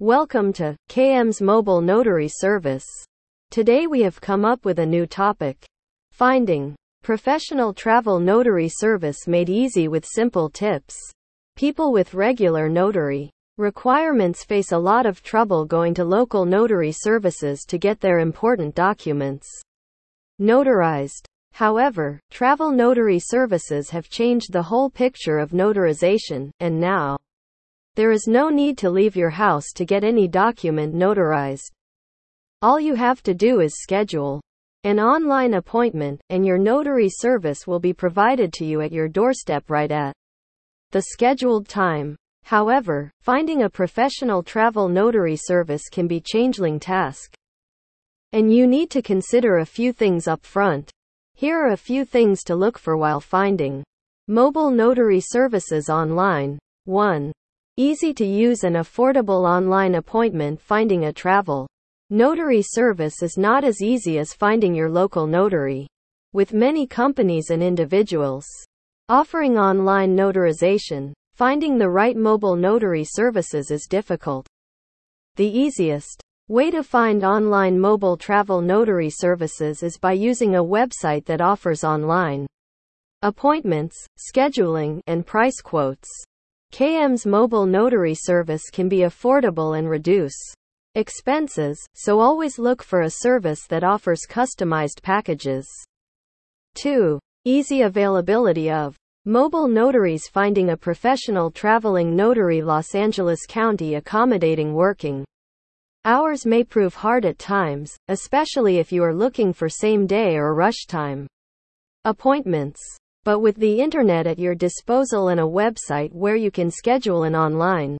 Welcome to KM's mobile notary service. Today we have come up with a new topic. Finding professional travel notary service made easy with simple tips. People with regular notary requirements face a lot of trouble going to local notary services to get their important documents notarized. However, travel notary services have changed the whole picture of notarization, and now there is no need to leave your house to get any document notarized. All you have to do is schedule an online appointment, and your notary service will be provided to you at your doorstep right at the scheduled time. However, finding a professional travel notary service can be a changeling task. And you need to consider a few things up front. Here are a few things to look for while finding mobile notary services online. 1. Easy to use and affordable online appointment Finding a travel notary service is not as easy as finding your local notary. With many companies and individuals offering online notarization, finding the right mobile notary services is difficult. The easiest way to find online mobile travel notary services is by using a website that offers online appointments, scheduling, and price quotes. KM's mobile notary service can be affordable and reduce expenses, so always look for a service that offers customized packages. 2. Easy availability of mobile notaries finding a professional traveling notary Los Angeles County accommodating working hours may prove hard at times, especially if you are looking for same day or rush time appointments. But with the internet at your disposal and a website where you can schedule an online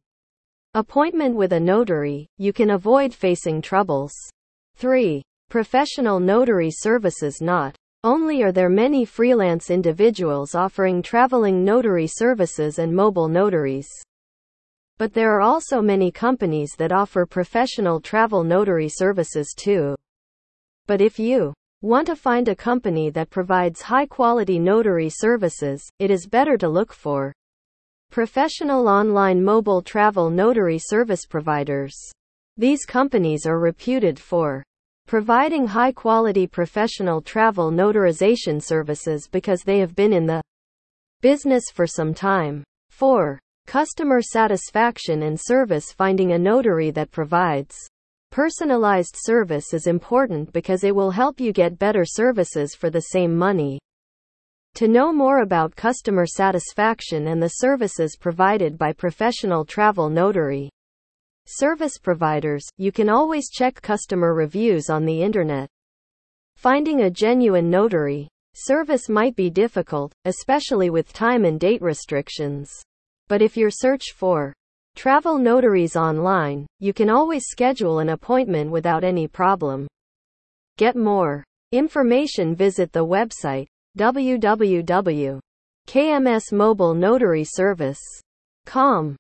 appointment with a notary, you can avoid facing troubles. 3. Professional notary services Not only are there many freelance individuals offering traveling notary services and mobile notaries, but there are also many companies that offer professional travel notary services too. But if you Want to find a company that provides high quality notary services, it is better to look for professional online mobile travel notary service providers. These companies are reputed for providing high quality professional travel notarization services because they have been in the business for some time. 4. Customer satisfaction and service finding a notary that provides Personalized service is important because it will help you get better services for the same money. To know more about customer satisfaction and the services provided by professional travel notary service providers, you can always check customer reviews on the internet. Finding a genuine notary service might be difficult, especially with time and date restrictions. But if your search for Travel notaries online, you can always schedule an appointment without any problem. Get more information visit the website www.kmsmobilenotary.com.